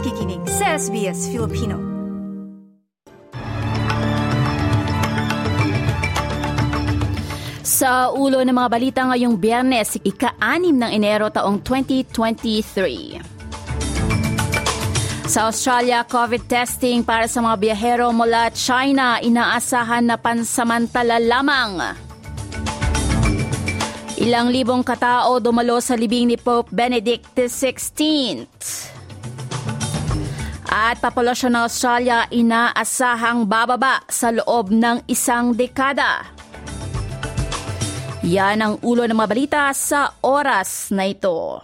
nakikinig sa SBS Filipino. Sa ulo ng mga balita ngayong biyernes, ika-anim ng Enero taong 2023. Sa Australia, COVID testing para sa mga biyahero mula China inaasahan na pansamantala lamang. Ilang libong katao dumalo sa libing ni Pope Benedict XVI. At populasyon ng Australia inaasahang bababa sa loob ng isang dekada. Yan ang ulo ng mga balita sa oras na ito.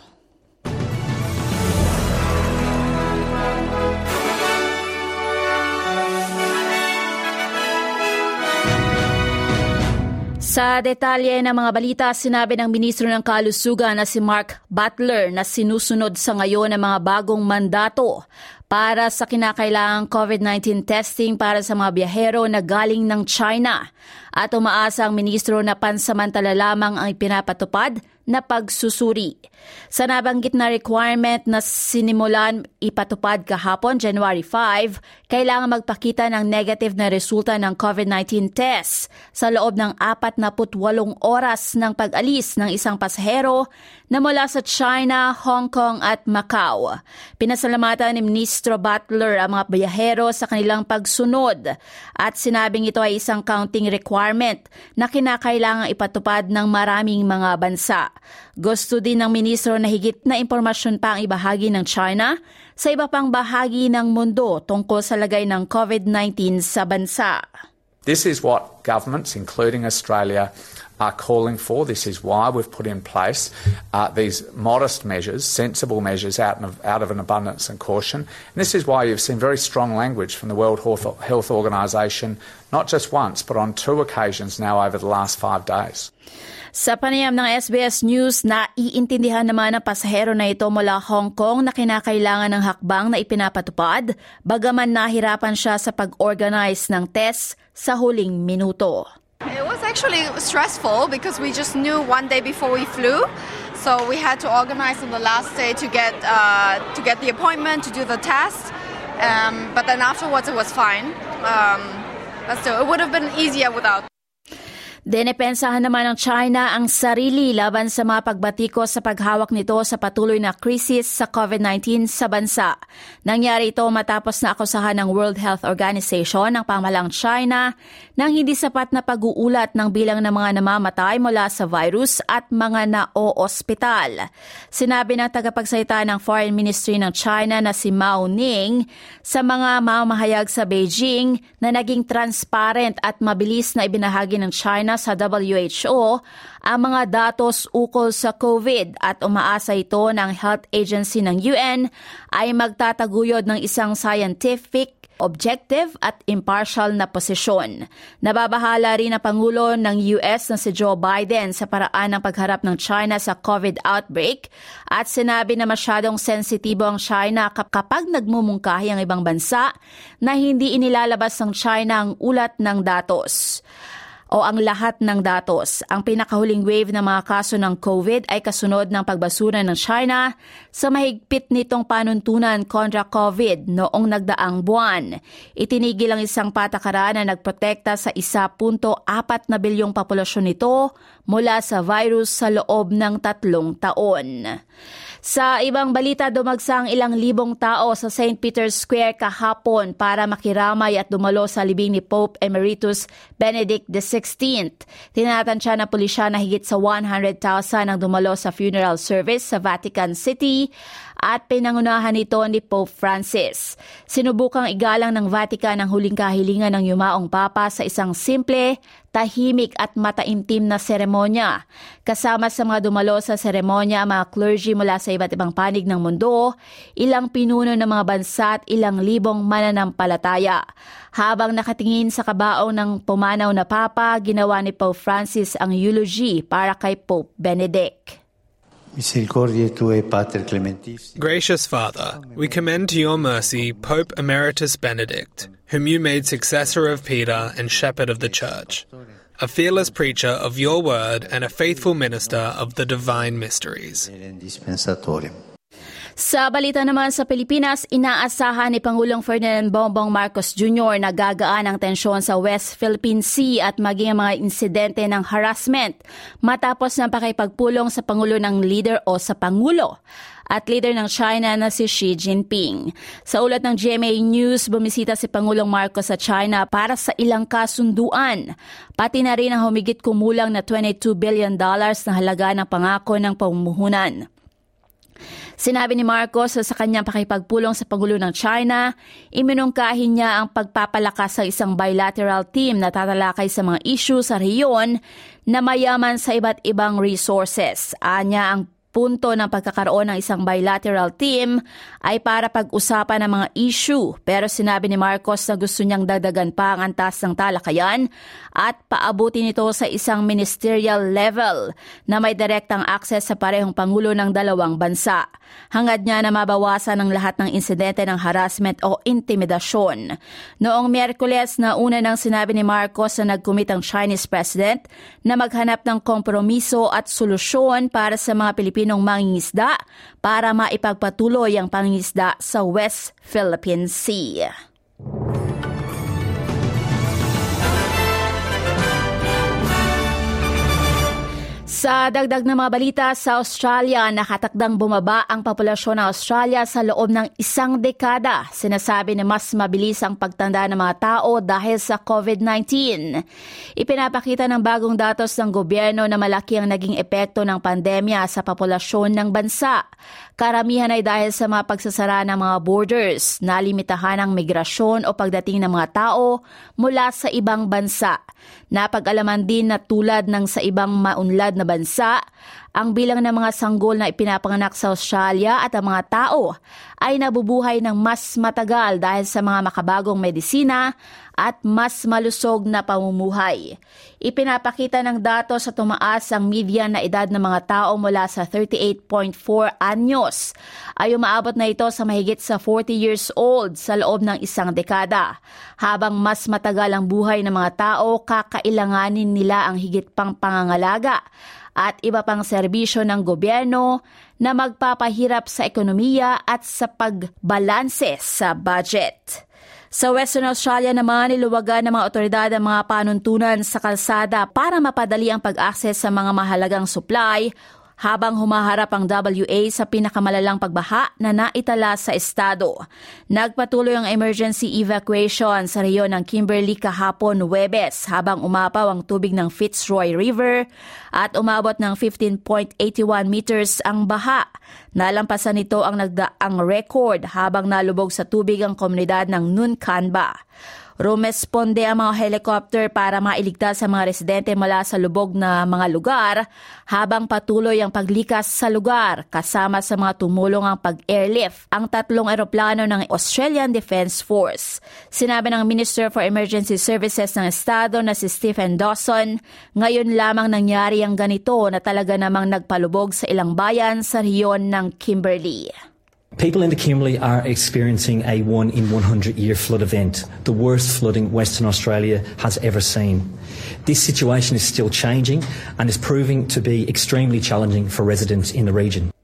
Sa detalye ng mga balita, sinabi ng Ministro ng Kalusugan na si Mark Butler na sinusunod sa ngayon ang mga bagong mandato para sa kinakailangang COVID-19 testing para sa mga biyahero na galing ng China. At umaasa ang ministro na pansamantala lamang ang ipinapatupad na pagsusuri. Sa nabanggit na requirement na sinimulan ipatupad kahapon, January 5, kailangan magpakita ng negative na resulta ng COVID-19 test sa loob ng 48 oras ng pag-alis ng isang pasahero na mula sa China, Hong Kong at Macau. Pinasalamatan ni Ministro Butler ang mga biyahero sa kanilang pagsunod at sinabing ito ay isang counting requirement na kinakailangang ipatupad ng maraming mga bansa. Gusto din ng ministro na higit na impormasyon pa ang ibahagi ng China sa iba pang bahagi ng mundo tungkol sa lagay ng COVID-19 sa bansa. This is what governments, including Australia, are calling for. This is why we've put in place uh, these modest measures, sensible measures out of, out of an abundance and caution. And this is why you've seen very strong language from the World Health Organization, not just once, but on two occasions now over the last five days. Sa panayam ng SBS News, na iintindihan naman ng pasahero na ito mula Hong Kong na kinakailangan ng hakbang na ipinapatupad, bagaman nahirapan siya sa pag-organize ng test sa huling minuto. Actually stressful because we just knew one day before we flew. So we had to organize on the last day to get uh, to get the appointment to do the test. Um, but then afterwards it was fine. Um, but still, it would have been easier without. Denepensahan naman ng China ang sarili laban sa mga pagbatiko sa paghawak nito sa patuloy na krisis sa COVID-19 sa bansa. Nangyari ito matapos na akusahan ng World Health Organization ng pamalang China ng hindi sapat na pag-uulat ng bilang ng mga namamatay mula sa virus at mga na-o-ospital. Sinabi ng tagapagsalita ng Foreign Ministry ng China na si Mao Ning sa mga mamahayag sa Beijing na naging transparent at mabilis na ibinahagi ng China sa WHO ang mga datos ukol sa COVID at umaasa ito ng Health Agency ng UN ay magtataguyod ng isang scientific objective at impartial na posisyon. Nababahala rin ang Pangulo ng US na si Joe Biden sa paraan ng pagharap ng China sa COVID outbreak at sinabi na masyadong sensitibo ang China kapag nagmumungkahi ang ibang bansa na hindi inilalabas ng China ang ulat ng datos o ang lahat ng datos. Ang pinakahuling wave ng mga kaso ng COVID ay kasunod ng pagbasura ng China sa mahigpit nitong panuntunan kontra COVID noong nagdaang buwan. Itinigil ang isang patakaran na nagprotekta sa 1.4 na bilyong populasyon nito mula sa virus sa loob ng tatlong taon. Sa ibang balita, dumagsang ilang libong tao sa St. Peter's Square kahapon para makiramay at dumalo sa libing ni Pope Emeritus Benedict XVI. Tinatansya na pulisya na higit sa 100,000 ang dumalo sa funeral service sa Vatican City at pinangunahan nito ni Pope Francis. Sinubukang igalang ng Vatican ang huling kahilingan ng yumaong Papa sa isang simple, tahimik at mataimtim na seremonya. Kasama sa mga dumalo sa seremonya ang mga clergy mula sa iba't ibang panig ng mundo, ilang pinuno ng mga bansa at ilang libong mananampalataya. Habang nakatingin sa kabaong ng pumanaw na Papa, ginawa ni Pope Francis ang eulogy para kay Pope Benedict. Gracious Father, we commend to your mercy Pope Emeritus Benedict, whom you made successor of Peter and shepherd of the Church, a fearless preacher of your word and a faithful minister of the divine mysteries. Sa balita naman sa Pilipinas, inaasahan ni Pangulong Ferdinand Bongbong Marcos Jr. na gagaan ang tensyon sa West Philippine Sea at maging mga insidente ng harassment matapos ng pakipagpulong sa Pangulo ng leader o sa Pangulo at leader ng China na si Xi Jinping. Sa ulat ng GMA News, bumisita si Pangulong Marcos sa China para sa ilang kasunduan. Pati na rin ang humigit kumulang na 22 billion dollars na halaga ng pangako ng pamumuhunan. Sinabi ni Marcos sa kanyang pakipagpulong sa Pangulo ng China, iminungkahin niya ang pagpapalakas sa isang bilateral team na tatalakay sa mga issue sa rehiyon na mayaman sa iba't ibang resources. Anya ang punto ng pagkakaroon ng isang bilateral team ay para pag-usapan ng mga issue pero sinabi ni Marcos na gusto niyang dagdagan pa ang antas ng talakayan at paabutin ito sa isang ministerial level na may direktang access sa parehong pangulo ng dalawang bansa. Hangad niya na mabawasan ang lahat ng insidente ng harassment o intimidasyon. Noong Miyerkules na una nang sinabi ni Marcos na nagkumit ang Chinese president na maghanap ng kompromiso at solusyon para sa mga Pilipino Pilipinong mangingisda para maipagpatuloy ang pangingisda sa West Philippine Sea. Sa dagdag na mga balita sa Australia, nakatakdang bumaba ang populasyon ng Australia sa loob ng isang dekada. Sinasabi na mas mabilis ang pagtanda ng mga tao dahil sa COVID-19. Ipinapakita ng bagong datos ng gobyerno na malaki ang naging epekto ng pandemya sa populasyon ng bansa. Karamihan ay dahil sa mga pagsasara ng mga borders, nalimitahan ang migrasyon o pagdating ng mga tao mula sa ibang bansa. Napag-alaman din na tulad ng sa ibang maunlad na bansa, ang bilang ng mga sanggol na ipinapanganak sa Australia at ang mga tao ay nabubuhay ng mas matagal dahil sa mga makabagong medisina at mas malusog na pamumuhay. Ipinapakita ng datos sa tumaas ang median na edad ng mga tao mula sa 38.4 anyos ay umaabot na ito sa mahigit sa 40 years old sa loob ng isang dekada. Habang mas matagal ang buhay ng mga tao, kakailanganin nila ang higit pang pangangalaga at iba pang serbisyo ng gobyerno na magpapahirap sa ekonomiya at sa pagbalanse sa budget. Sa Western Australia naman, niluwagan ng mga otoridad ang mga panuntunan sa kalsada para mapadali ang pag-access sa mga mahalagang supply habang humaharap ang WA sa pinakamalalang pagbaha na naitala sa estado. Nagpatuloy ang emergency evacuation sa reyon ng Kimberley kahapon Webes habang umapaw ang tubig ng Fitzroy River at umabot ng 15.81 meters ang baha. Nalampasan nito ang nagdaang record habang nalubog sa tubig ang komunidad ng Nuncanba. Rumesponde ang mga helicopter para mailigtas sa mga residente mula sa lubog na mga lugar habang patuloy ang paglikas sa lugar kasama sa mga tumulong ang pag-airlift ang tatlong eroplano ng Australian Defence Force. Sinabi ng Minister for Emergency Services ng Estado na si Stephen Dawson, ngayon lamang nangyari ang ganito na talaga namang nagpalubog sa ilang bayan sa riyon ng Kimberley. People in the Kimberley are experiencing a one in 100 year flood event, the worst flooding Western Australia has ever seen. This situation is still changing and is proving to be extremely challenging for residents in the region.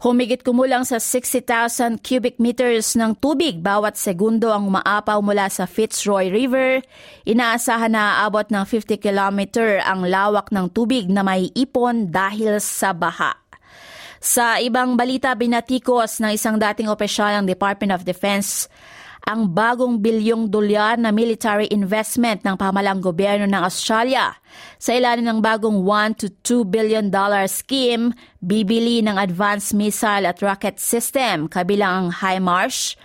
Humigit kumulang sa 60,000 cubic meters ng tubig bawat segundo ang umaapaw mula sa Fitzroy River. Inaasahan na aabot ng 50 kilometer ang lawak ng tubig na may ipon dahil sa baha. Sa ibang balita, binatikos ng isang dating opisyal ng Department of Defense ang bagong bilyong dolyar na military investment ng pamalang gobyerno ng Australia. Sa ilalim ng bagong 1 to 2 billion dollar scheme, bibili ng advanced missile at rocket system kabilang ang HIMARS,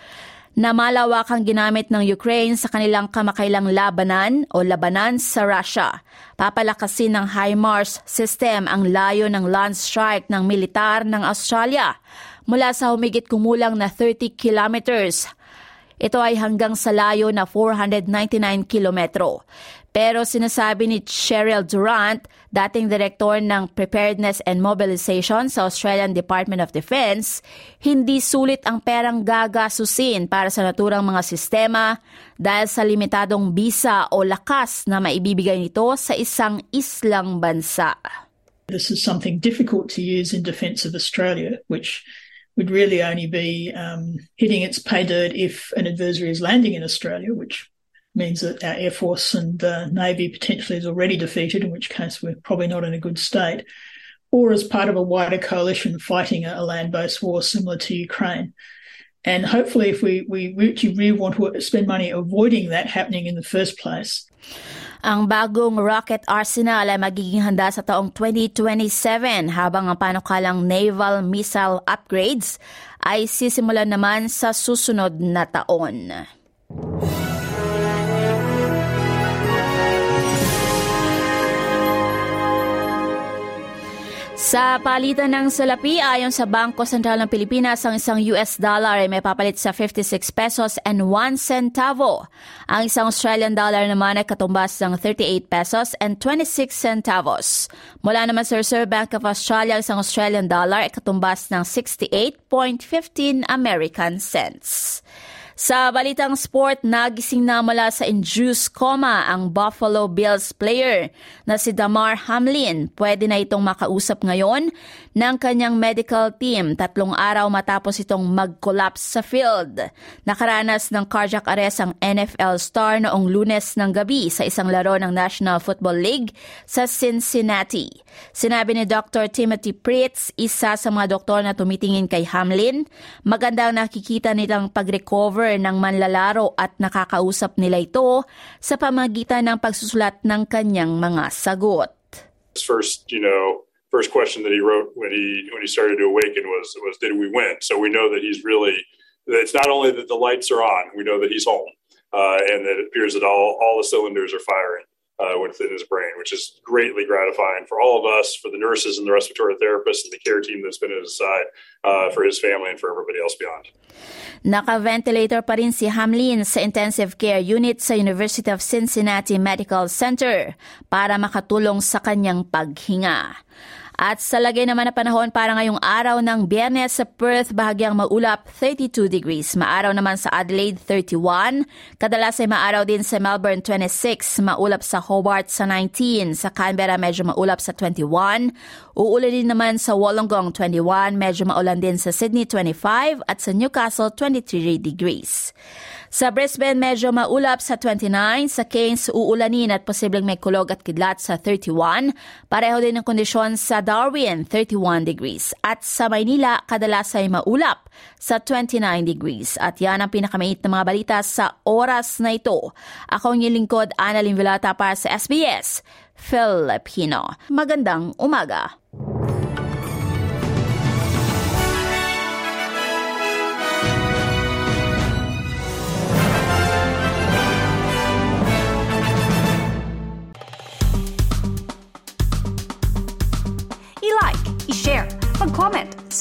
na malawakang ginamit ng Ukraine sa kanilang kamakailang labanan o labanan sa Russia. Papalakasin ng HIMARS system ang layo ng land strike ng militar ng Australia mula sa humigit kumulang na 30 kilometers. Ito ay hanggang sa layo na 499 kilometro. Pero sinasabi ni Cheryl Durant, dating direktor ng Preparedness and Mobilization sa Australian Department of Defense, hindi sulit ang perang gagasusin para sa naturang mga sistema dahil sa limitadong bisa o lakas na maibibigay nito sa isang islang bansa. This is something difficult to use in defence of Australia, which would really only be um, hitting its pay dirt if an adversary is landing in Australia, which means that our Air Force and uh, Navy potentially is already defeated, in which case we're probably not in a good state, or as part of a wider coalition fighting a, a land based war similar to Ukraine. And hopefully, if we, we actually really want to spend money avoiding that happening in the first place. Ang bagong rocket arsenal ay magiging handa sa taong 2027 habang ang panukalang naval missile upgrades ay sisimulan naman sa susunod na taon. Sa palitan ng salapi, ayon sa Bangko Sentral ng Pilipinas, ang isang US dollar ay may papalit sa 56 pesos and 1 centavo. Ang isang Australian dollar naman ay katumbas ng 38 pesos and 26 centavos. Mula naman sa Reserve Bank of Australia, ang isang Australian dollar ay katumbas ng 68.15 American cents. Sa balitang sport, nagising na mula sa induced coma ang Buffalo Bills player na si Damar Hamlin. Pwede na itong makausap ngayon ng kanyang medical team tatlong araw matapos itong mag-collapse sa field. Nakaranas ng cardiac arrest ang NFL star noong lunes ng gabi sa isang laro ng National Football League sa Cincinnati. Sinabi ni Dr. Timothy Pritz, isa sa mga doktor na tumitingin kay Hamlin, magandang nakikita nilang pag-recover cover ng manlalaro at nakakausap nila ito sa pamagitan ng pagsusulat ng kanyang mga sagot. First, you know, first question that he wrote when he when he started to awaken was was did we win? So we know that he's really it's not only that the lights are on, we know that he's home. Uh, and that it appears that all, all the cylinders are firing uh, within his brain, which is greatly gratifying for all of us, for the nurses and the respiratory therapists and the care team that's been at his side, uh, for his family and for everybody else beyond. Naka-ventilator pa rin si Hamlin sa intensive care unit sa University of Cincinnati Medical Center para makatulong sa kanyang paghinga. At sa lagay naman na panahon para ngayong araw ng biyernes sa Perth, bahagyang maulap 32 degrees. Maaraw naman sa Adelaide 31. Kadalas ay maaraw din sa Melbourne 26. Maulap sa Hobart sa 19. Sa Canberra medyo maulap sa 21. Uulan din naman sa Wollongong 21. Medyo maulan din sa Sydney 25 at sa Newcastle 23 degrees. Sa Brisbane, medyo maulap sa 29. Sa Cairns, uulanin at posibleng may kulog at kidlat sa 31. Pareho din ang kondisyon sa Darwin, 31 degrees. At sa Maynila, kadalas ay maulap sa 29 degrees. At yan ang pinakamait na mga balita sa oras na ito. Ako ang lingkod, Annalyn Villata para sa SBS Filipino. Magandang umaga.